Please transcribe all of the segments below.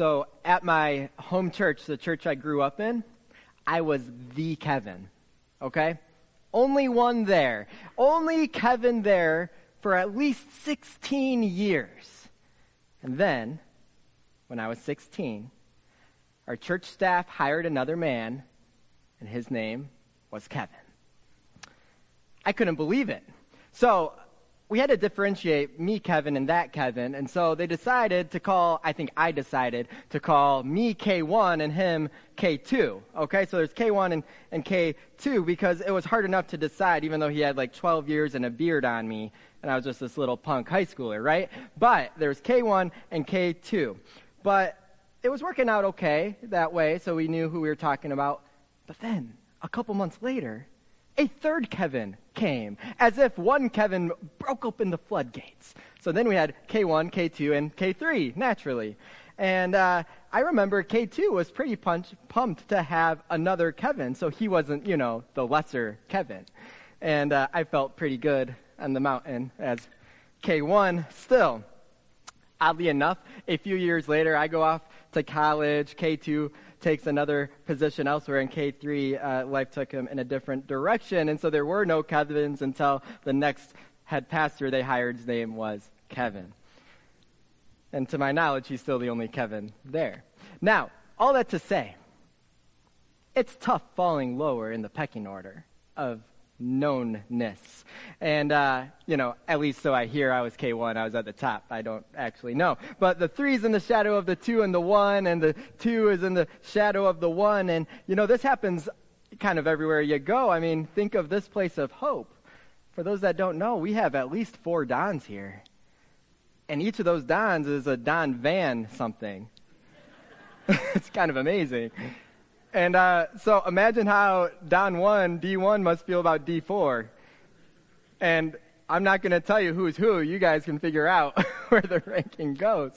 So at my home church, the church I grew up in, I was the Kevin. Okay? Only one there. Only Kevin there for at least 16 years. And then, when I was 16, our church staff hired another man, and his name was Kevin. I couldn't believe it. So we had to differentiate me, Kevin, and that Kevin. And so they decided to call, I think I decided to call me K1 and him K2. Okay, so there's K1 and, and K2 because it was hard enough to decide, even though he had like 12 years and a beard on me, and I was just this little punk high schooler, right? But there's K1 and K2. But it was working out okay that way, so we knew who we were talking about. But then, a couple months later, a third Kevin came, as if one Kevin broke open the floodgates. So then we had K1, K2, and K3, naturally. And uh, I remember K2 was pretty punch, pumped to have another Kevin, so he wasn't, you know, the lesser Kevin. And uh, I felt pretty good on the mountain as K1 still. Oddly enough, a few years later, I go off to college. K2 takes another position elsewhere. and K3, uh, life took him in a different direction. And so there were no Kevins until the next head pastor they hired's name was Kevin. And to my knowledge, he's still the only Kevin there. Now, all that to say, it's tough falling lower in the pecking order of knownness. And, uh, you know, at least so I hear I was K1, I was at the top. I don't actually know. But the three's in the shadow of the two and the one, and the two is in the shadow of the one. And, you know, this happens kind of everywhere you go. I mean, think of this place of hope. For those that don't know, we have at least four Dons here. And each of those Dons is a Don Van something. it's kind of amazing. And uh, so imagine how Don 1, D1 must feel about D4. And I'm not going to tell you who's who. You guys can figure out where the ranking goes.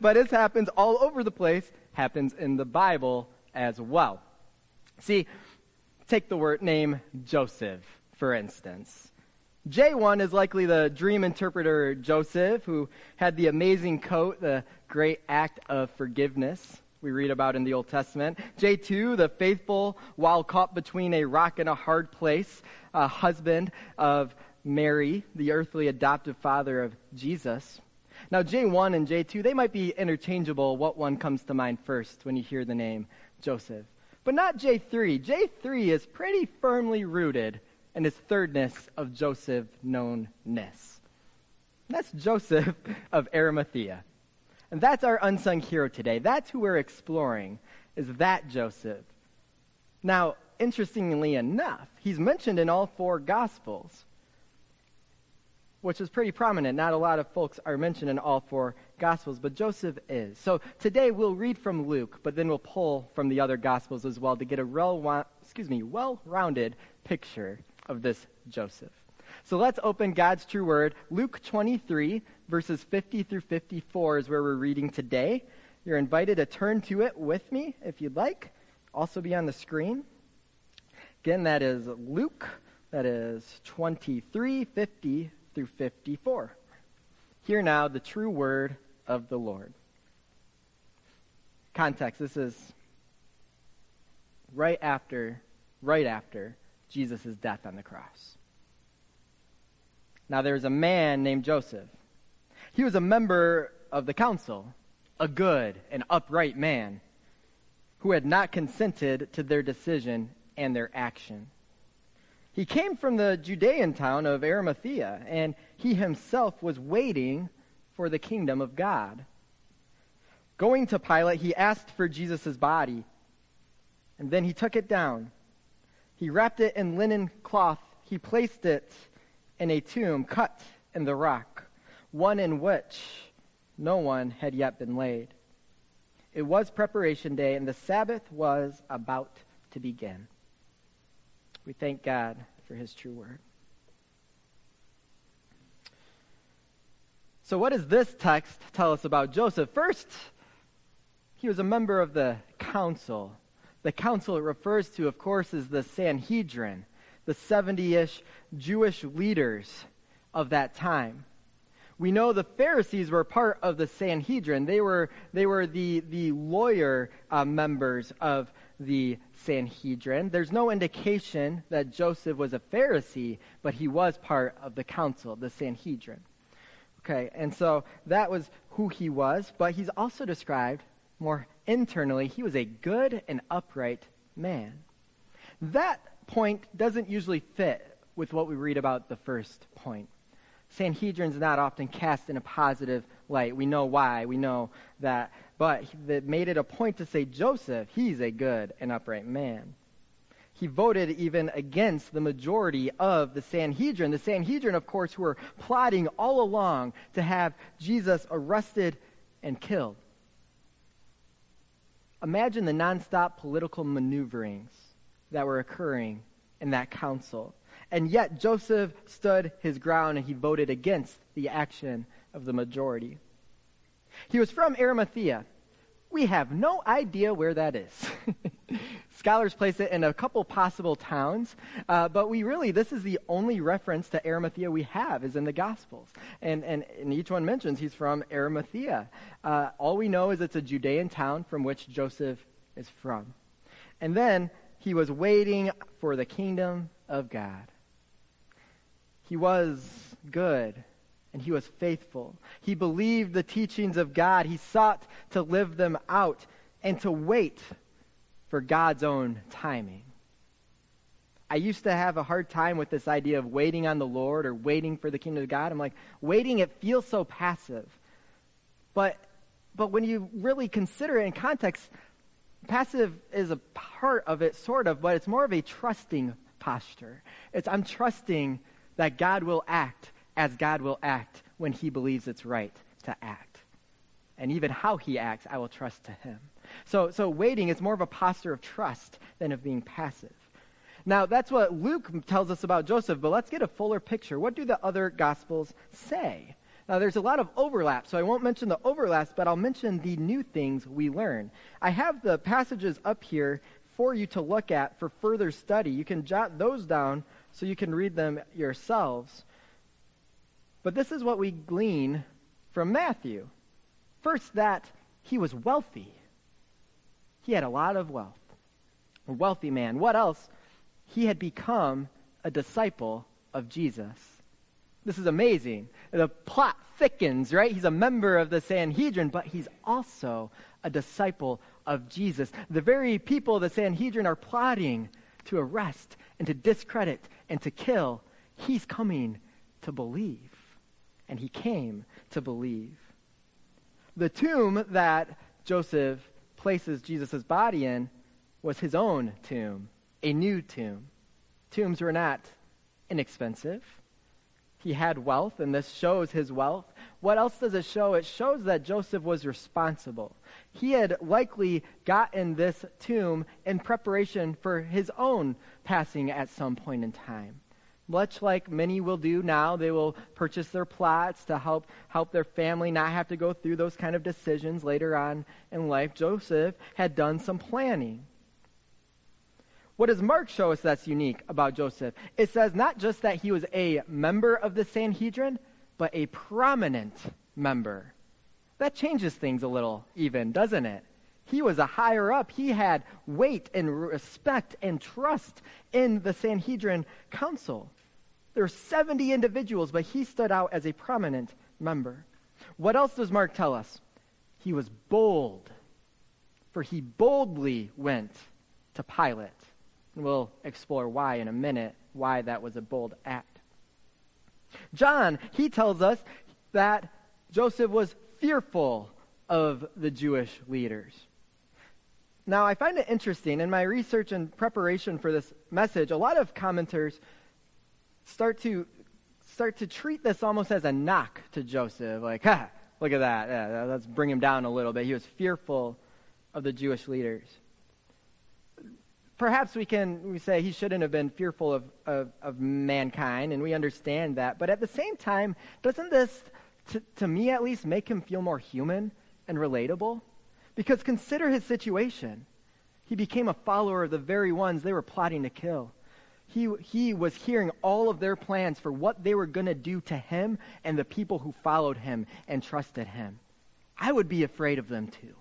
But this happens all over the place, happens in the Bible as well. See, take the word name Joseph, for instance. J1 is likely the dream interpreter Joseph, who had the amazing coat, the great act of forgiveness we read about in the Old Testament. J2, the faithful, while caught between a rock and a hard place, a husband of Mary, the earthly adoptive father of Jesus. Now, J1 and J2, they might be interchangeable. What one comes to mind first when you hear the name Joseph? But not J3. J3 is pretty firmly rooted in his thirdness of Joseph knownness. That's Joseph of Arimathea. And that's our unsung hero today. That's who we're exploring, is that Joseph. Now, interestingly enough, he's mentioned in all four Gospels, which is pretty prominent. Not a lot of folks are mentioned in all four Gospels, but Joseph is. So today we'll read from Luke, but then we'll pull from the other Gospels as well to get a well, excuse me, well-rounded picture of this Joseph. So let's open God's true word. Luke 23, verses 50 through 54 is where we're reading today. You're invited to turn to it with me if you'd like. Also be on the screen. Again, that is Luke. That is 23, 50 through 54. Hear now the true word of the Lord. Context this is right after, right after Jesus' death on the cross. Now there's a man named Joseph. He was a member of the council, a good and upright man who had not consented to their decision and their action. He came from the Judean town of Arimathea, and he himself was waiting for the kingdom of God. Going to Pilate, he asked for Jesus' body, and then he took it down. He wrapped it in linen cloth. He placed it in a tomb cut in the rock, one in which no one had yet been laid. It was preparation day, and the Sabbath was about to begin. We thank God for his true word. So, what does this text tell us about Joseph? First, he was a member of the council. The council it refers to, of course, is the Sanhedrin the 70 ish Jewish leaders of that time. We know the Pharisees were part of the Sanhedrin. They were, they were the, the lawyer uh, members of the Sanhedrin. There's no indication that Joseph was a Pharisee, but he was part of the council, the Sanhedrin. Okay, and so that was who he was, but he's also described more internally, he was a good and upright man. That point doesn't usually fit with what we read about the first point. Sanhedrin's not often cast in a positive light. We know why. We know that. But that made it a point to say Joseph, he's a good and upright man. He voted even against the majority of the Sanhedrin. The Sanhedrin, of course, who were plotting all along to have Jesus arrested and killed. Imagine the nonstop political maneuverings that were occurring in that council. And yet Joseph stood his ground and he voted against the action of the majority. He was from Arimathea. We have no idea where that is. Scholars place it in a couple possible towns, uh, but we really, this is the only reference to Arimathea we have is in the Gospels. And, and, and each one mentions he's from Arimathea. Uh, all we know is it's a Judean town from which Joseph is from. And then he was waiting for the kingdom of God. He was good and he was faithful. He believed the teachings of God. He sought to live them out and to wait for God's own timing. I used to have a hard time with this idea of waiting on the Lord or waiting for the kingdom of God. I'm like, waiting, it feels so passive. But, but when you really consider it in context, passive is a part of it, sort of, but it's more of a trusting posture. It's I'm trusting that God will act as God will act when he believes it's right to act. And even how he acts, I will trust to him. So, so waiting is more of a posture of trust than of being passive. Now, that's what Luke tells us about Joseph, but let's get a fuller picture. What do the other Gospels say? Now, there's a lot of overlap, so I won't mention the overlaps, but I'll mention the new things we learn. I have the passages up here for you to look at for further study. You can jot those down so you can read them yourselves. But this is what we glean from Matthew. First, that he was wealthy. He had a lot of wealth. A wealthy man. What else? He had become a disciple of Jesus. This is amazing. The plot thickens, right? He's a member of the Sanhedrin, but he's also a disciple of Jesus. The very people the Sanhedrin are plotting to arrest and to discredit and to kill, he's coming to believe. And he came to believe. The tomb that Joseph places Jesus' body in was his own tomb, a new tomb. Tombs were not inexpensive. He had wealth, and this shows his wealth. What else does it show? It shows that Joseph was responsible. He had likely gotten this tomb in preparation for his own passing at some point in time. Much like many will do now, they will purchase their plots to help, help their family not have to go through those kind of decisions later on in life. Joseph had done some planning. What does Mark show us that's unique about Joseph? It says not just that he was a member of the Sanhedrin, but a prominent member. That changes things a little, even, doesn't it? He was a higher up. He had weight and respect and trust in the Sanhedrin council. There were 70 individuals, but he stood out as a prominent member. What else does Mark tell us? He was bold, for he boldly went to Pilate. And we'll explore why in a minute, why that was a bold act. John, he tells us that Joseph was fearful of the Jewish leaders. Now, I find it interesting in my research and preparation for this message, a lot of commenters start to start to treat this almost as a knock to Joseph, like, ha, look at that. Yeah, let's bring him down a little bit. He was fearful of the Jewish leaders perhaps we can we say he shouldn't have been fearful of, of, of, mankind, and we understand that. But at the same time, doesn't this, to, to me at least, make him feel more human and relatable? Because consider his situation. He became a follower of the very ones they were plotting to kill. He, he was hearing all of their plans for what they were going to do to him and the people who followed him and trusted him. I would be afraid of them too.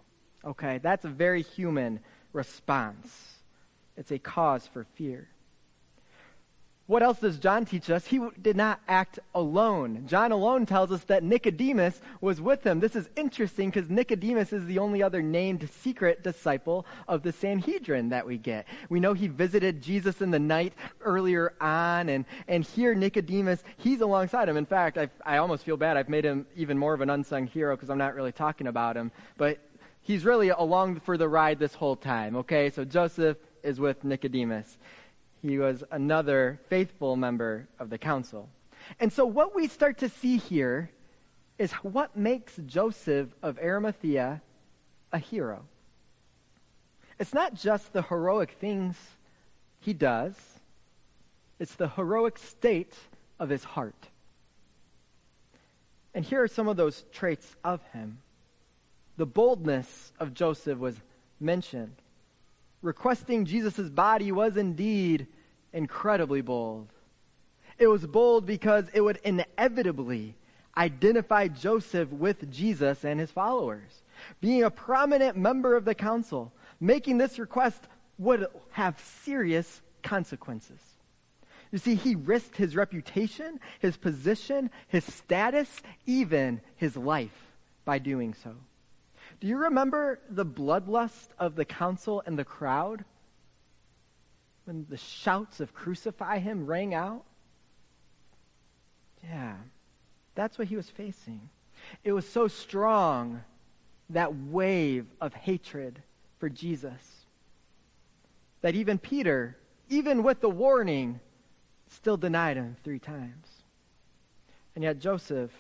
Okay? That's a very human response. It's a cause for fear. What else does John teach us? He did not act alone. John alone tells us that Nicodemus was with him. This is interesting because Nicodemus is the only other named secret disciple of the Sanhedrin that we get. We know he visited Jesus in the night earlier on, and, and here Nicodemus, he's alongside him. In fact, I, I almost feel bad. I've made him even more of an unsung hero because I'm not really talking about him. But he's really along for the ride this whole time, okay? So Joseph is with Nicodemus. He was another faithful member of the council. And so, what we start to see here is what makes Joseph of Arimathea a hero. It's not just the heroic things he does, it's the heroic state of his heart. And here are some of those traits of him. The boldness of Joseph was mentioned requesting Jesus' body was indeed incredibly bold. It was bold because it would inevitably identify Joseph with Jesus and his followers. Being a prominent member of the council, making this request would have serious consequences. You see, he risked his reputation, his position, his status, even his life by doing so. Do you remember the bloodlust of the council and the crowd? When the shouts of crucify him rang out? Yeah, that's what he was facing. It was so strong, that wave of hatred for Jesus, that even Peter, even with the warning, still denied him three times. And yet Joseph,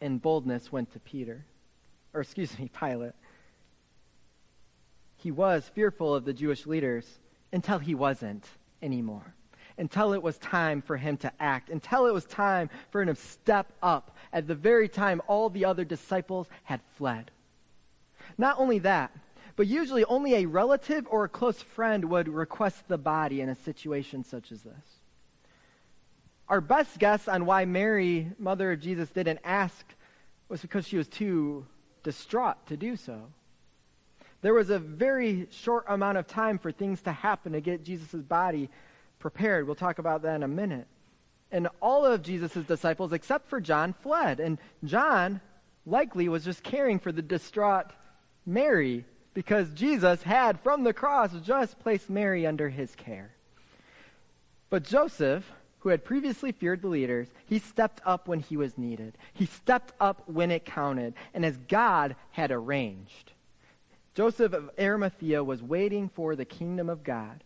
in boldness, went to Peter or excuse me, Pilate. He was fearful of the Jewish leaders until he wasn't anymore. Until it was time for him to act, until it was time for him to step up at the very time all the other disciples had fled. Not only that, but usually only a relative or a close friend would request the body in a situation such as this. Our best guess on why Mary, mother of Jesus, didn't ask was because she was too distraught to do so. There was a very short amount of time for things to happen to get Jesus' body prepared. We'll talk about that in a minute. And all of Jesus' disciples, except for John, fled. And John likely was just caring for the distraught Mary because Jesus had, from the cross, just placed Mary under his care. But Joseph who had previously feared the leaders, he stepped up when he was needed. He stepped up when it counted, and as God had arranged. Joseph of Arimathea was waiting for the kingdom of God,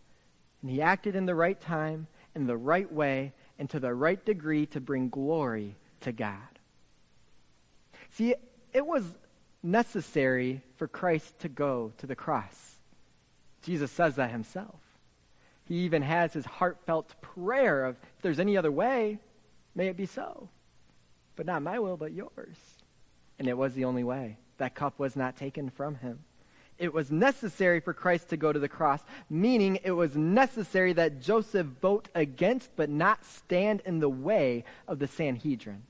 and he acted in the right time, in the right way, and to the right degree to bring glory to God. See, it was necessary for Christ to go to the cross. Jesus says that himself. He even has his heartfelt prayer of, if there's any other way, may it be so. But not my will, but yours. And it was the only way. That cup was not taken from him. It was necessary for Christ to go to the cross, meaning it was necessary that Joseph vote against but not stand in the way of the Sanhedrin.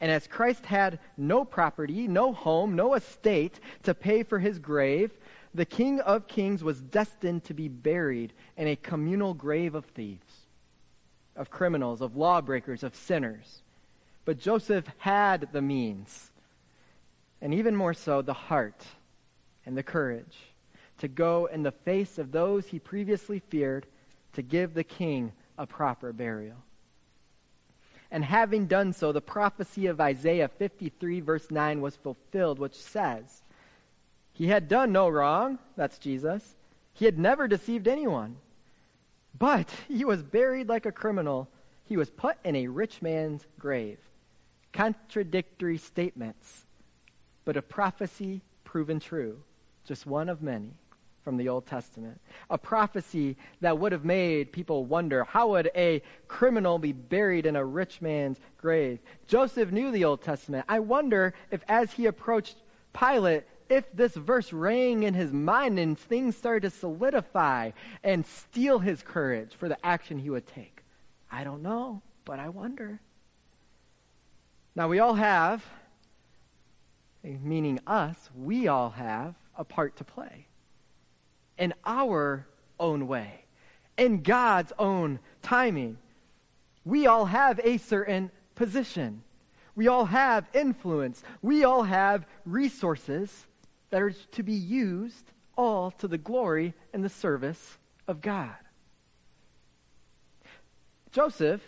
And as Christ had no property, no home, no estate to pay for his grave, the King of Kings was destined to be buried in a communal grave of thieves, of criminals, of lawbreakers, of sinners. But Joseph had the means, and even more so, the heart and the courage to go in the face of those he previously feared to give the king a proper burial. And having done so, the prophecy of Isaiah 53, verse 9, was fulfilled, which says, he had done no wrong, that's Jesus. He had never deceived anyone. But he was buried like a criminal. He was put in a rich man's grave. Contradictory statements, but a prophecy proven true. Just one of many from the Old Testament. A prophecy that would have made people wonder how would a criminal be buried in a rich man's grave? Joseph knew the Old Testament. I wonder if as he approached Pilate, if this verse rang in his mind and things started to solidify and steel his courage for the action he would take? I don't know, but I wonder. Now, we all have, meaning us, we all have a part to play in our own way, in God's own timing. We all have a certain position. We all have influence. We all have resources that are to be used all to the glory and the service of God. Joseph,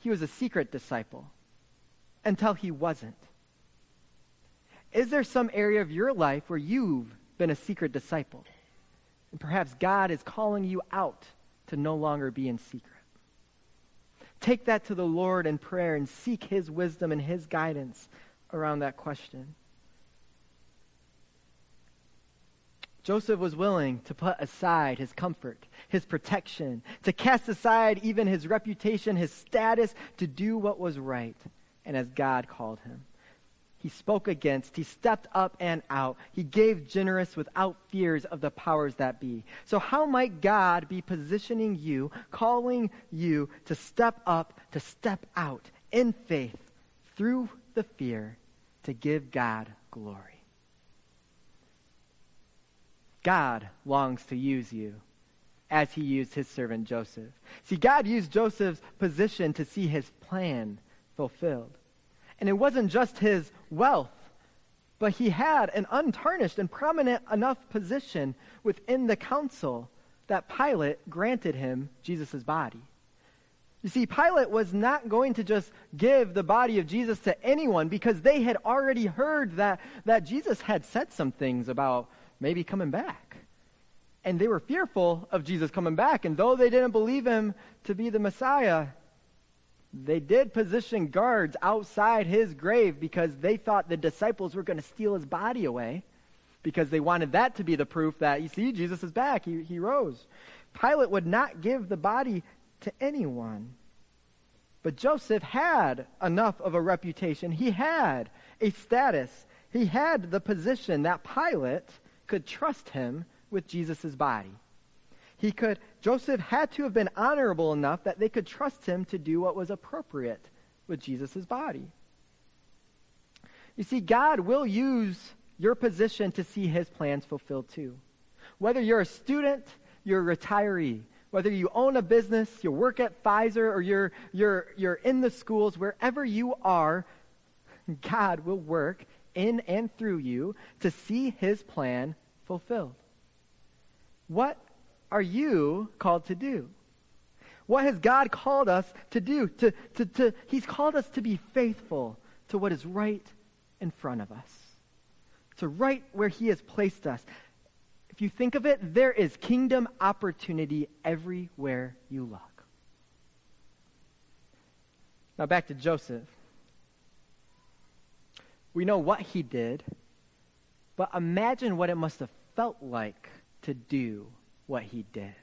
he was a secret disciple until he wasn't. Is there some area of your life where you've been a secret disciple? And perhaps God is calling you out to no longer be in secret. Take that to the Lord in prayer and seek His wisdom and His guidance around that question. Joseph was willing to put aside his comfort, his protection, to cast aside even his reputation, his status, to do what was right, and as God called him. He spoke against, he stepped up and out. He gave generous without fears of the powers that be. So, how might God be positioning you, calling you to step up, to step out in faith through the fear to give God glory? God longs to use you as he used his servant Joseph. See, God used Joseph's position to see his plan fulfilled. And it wasn't just his wealth, but he had an untarnished and prominent enough position within the council that Pilate granted him Jesus' body. You see, Pilate was not going to just give the body of Jesus to anyone because they had already heard that, that Jesus had said some things about maybe coming back. And they were fearful of Jesus coming back. And though they didn't believe him to be the Messiah, they did position guards outside his grave because they thought the disciples were going to steal his body away because they wanted that to be the proof that, you see, Jesus is back. He, he rose. Pilate would not give the body to anyone. But Joseph had enough of a reputation. He had a status. He had the position that Pilate could trust him with Jesus' body. He could, Joseph had to have been honorable enough that they could trust him to do what was appropriate with Jesus' body. You see, God will use your position to see his plans fulfilled too. Whether you're a student, you're a retiree, whether you own a business, you work at Pfizer, or you're, you're, you're in the schools, wherever you are, God will work in and through you to see his plan fulfilled. What are you called to do? What has God called us to do? To, to, to, he's called us to be faithful to what is right in front of us, to right where He has placed us. If you think of it, there is kingdom opportunity everywhere you look. Now back to Joseph. We know what he did, but imagine what it must have felt like to do what he did.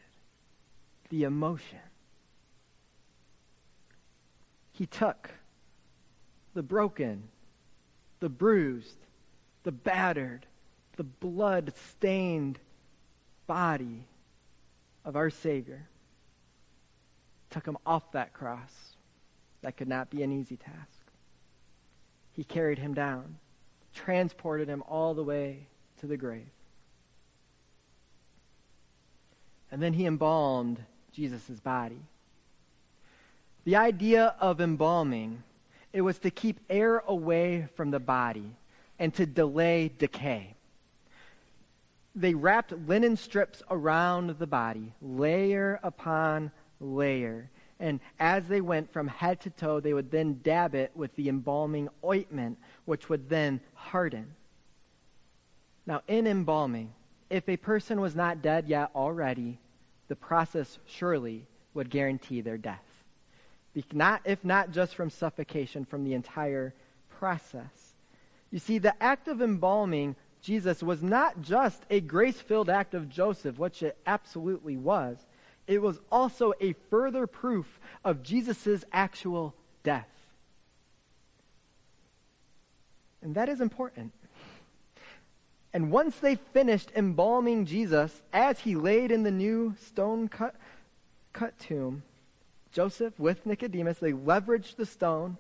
The emotion. He took the broken, the bruised, the battered, the blood stained body of our Savior, took him off that cross. That could not be an easy task. He carried him down, transported him all the way to the grave. And then he embalmed Jesus' body. The idea of embalming, it was to keep air away from the body and to delay decay. They wrapped linen strips around the body, layer upon layer. And as they went from head to toe, they would then dab it with the embalming ointment, which would then harden. Now, in embalming, if a person was not dead yet already, the process surely would guarantee their death. Not, if not just from suffocation, from the entire process. You see, the act of embalming Jesus was not just a grace filled act of Joseph, which it absolutely was. It was also a further proof of Jesus' actual death. And that is important. And once they finished embalming Jesus as he laid in the new stone cut, cut tomb, Joseph with Nicodemus, they leveraged the stone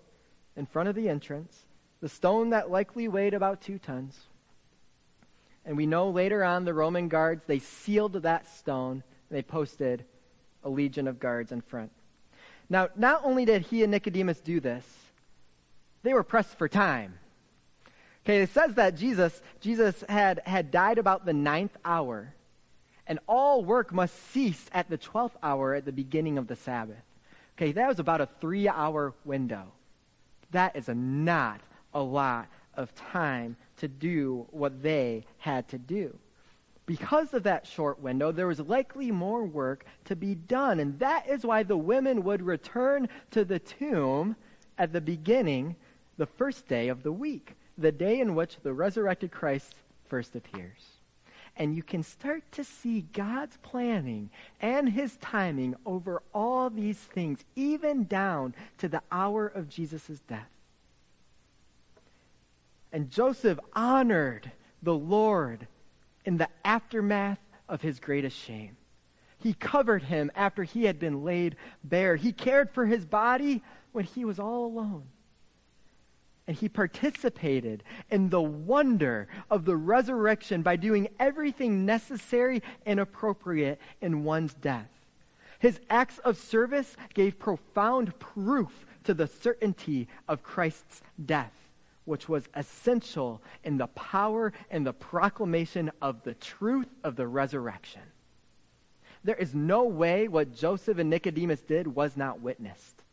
in front of the entrance, the stone that likely weighed about two tons. And we know later on the Roman guards, they sealed that stone and they posted a legion of guards in front. Now, not only did he and Nicodemus do this, they were pressed for time. Okay, it says that Jesus, Jesus had, had died about the ninth hour, and all work must cease at the twelfth hour at the beginning of the Sabbath. Okay, that was about a three hour window. That is a not a lot of time to do what they had to do. Because of that short window, there was likely more work to be done. And that is why the women would return to the tomb at the beginning, the first day of the week, the day in which the resurrected Christ first appears. And you can start to see God's planning and his timing over all these things, even down to the hour of Jesus' death. And Joseph honored the Lord in the aftermath of his greatest shame. He covered him after he had been laid bare. He cared for his body when he was all alone. And he participated in the wonder of the resurrection by doing everything necessary and appropriate in one's death. His acts of service gave profound proof to the certainty of Christ's death which was essential in the power and the proclamation of the truth of the resurrection. There is no way what Joseph and Nicodemus did was not witnessed.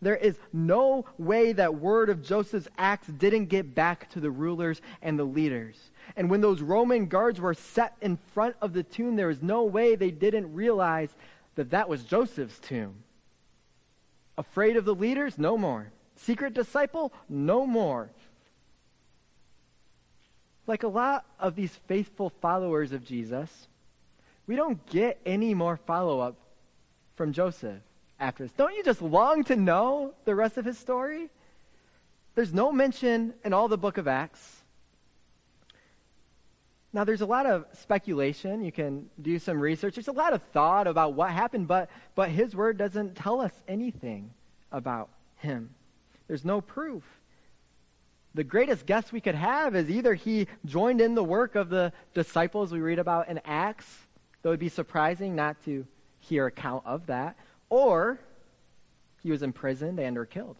There is no way that word of Joseph's acts didn't get back to the rulers and the leaders. And when those Roman guards were set in front of the tomb, there is no way they didn't realize that that was Joseph's tomb. Afraid of the leaders? No more. Secret disciple? No more like a lot of these faithful followers of Jesus, we don't get any more follow up from Joseph after this. Don't you just long to know the rest of his story? There's no mention in all the book of Acts. Now, there's a lot of speculation. You can do some research. There's a lot of thought about what happened, but, but his word doesn't tell us anything about him. There's no proof the greatest guess we could have is either he joined in the work of the disciples we read about in Acts, though it would be surprising not to hear account of that, or he was imprisoned and or killed.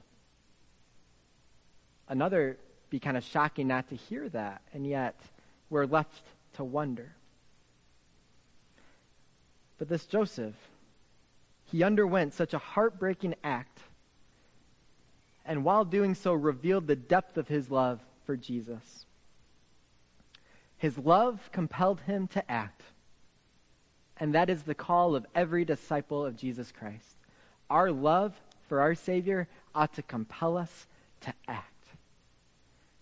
Another be kind of shocking not to hear that, and yet we're left to wonder. But this Joseph, he underwent such a heartbreaking act and while doing so, revealed the depth of his love for Jesus. His love compelled him to act. And that is the call of every disciple of Jesus Christ. Our love for our Savior ought to compel us to act.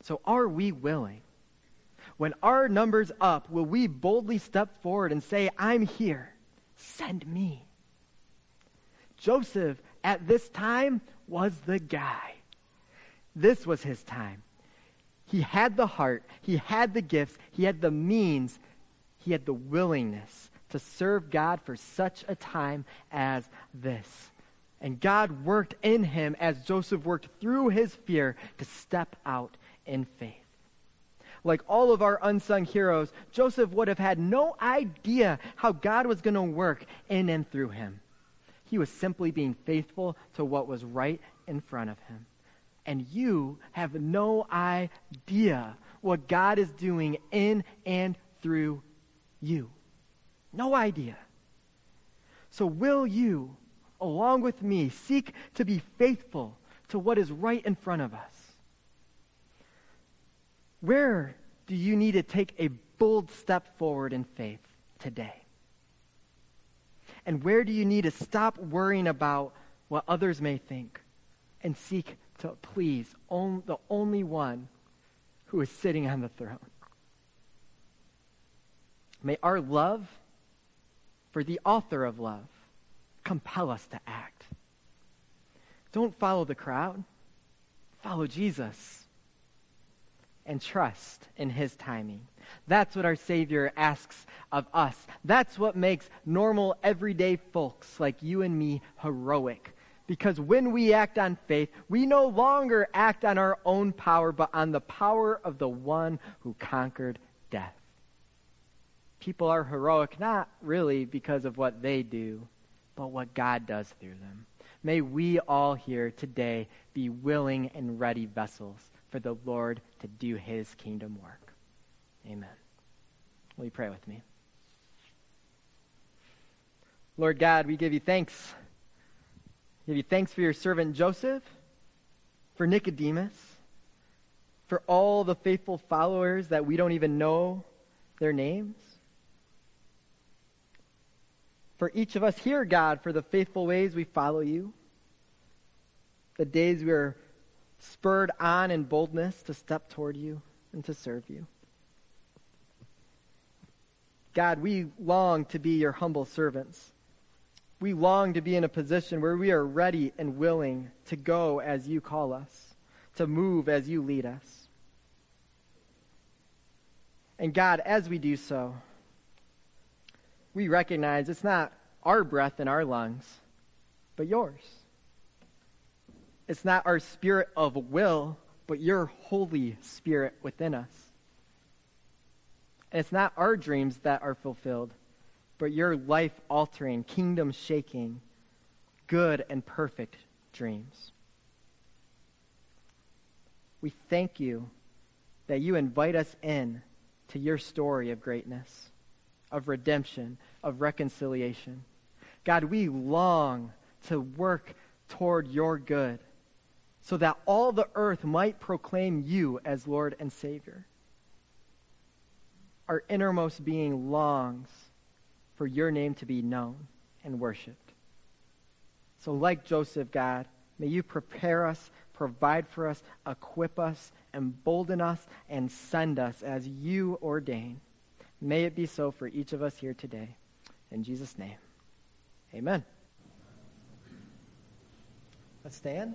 So, are we willing? When our number's up, will we boldly step forward and say, I'm here, send me? Joseph, at this time, was the guy. This was his time. He had the heart, he had the gifts, he had the means, he had the willingness to serve God for such a time as this. And God worked in him as Joseph worked through his fear to step out in faith. Like all of our unsung heroes, Joseph would have had no idea how God was going to work in and through him. He was simply being faithful to what was right in front of him and you have no idea what God is doing in and through you. No idea. So, will you, along with me, seek to be faithful to what is right in front of us? Where do you need to take a bold step forward in faith today? And where do you need to stop worrying about what others may think and seek to please on, the only one who is sitting on the throne. May our love for the author of love compel us to act. Don't follow the crowd, follow Jesus. and trust in His timing. That's what our Savior asks of us. That's what makes normal, everyday folks like you and me heroic. Because when we act on faith, we no longer act on our own power, but on the power of the one who conquered death. People are heroic not really because of what they do, but what God does through them. May we all here today be willing and ready vessels for the Lord to do his kingdom work. Amen. Will you pray with me? Lord God, we give you thanks. Give you thanks for your servant Joseph, for Nicodemus, for all the faithful followers that we don't even know their names. For each of us here, God, for the faithful ways we follow you, the days we are spurred on in boldness to step toward you and to serve you. God, we long to be your humble servants. We long to be in a position where we are ready and willing to go as you call us, to move as you lead us. And God, as we do so, we recognize it's not our breath in our lungs, but yours. It's not our spirit of will, but your Holy Spirit within us. And it's not our dreams that are fulfilled, but your life altering, kingdom shaking, good and perfect dreams. We thank you that you invite us in to your story of greatness, of redemption, of reconciliation. God, we long to work toward your good so that all the earth might proclaim you as Lord and Savior. Our innermost being longs for your name to be known and worshiped. So, like Joseph, God, may you prepare us, provide for us, equip us, embolden us, and send us as you ordain. May it be so for each of us here today. In Jesus' name, amen. Let's stand.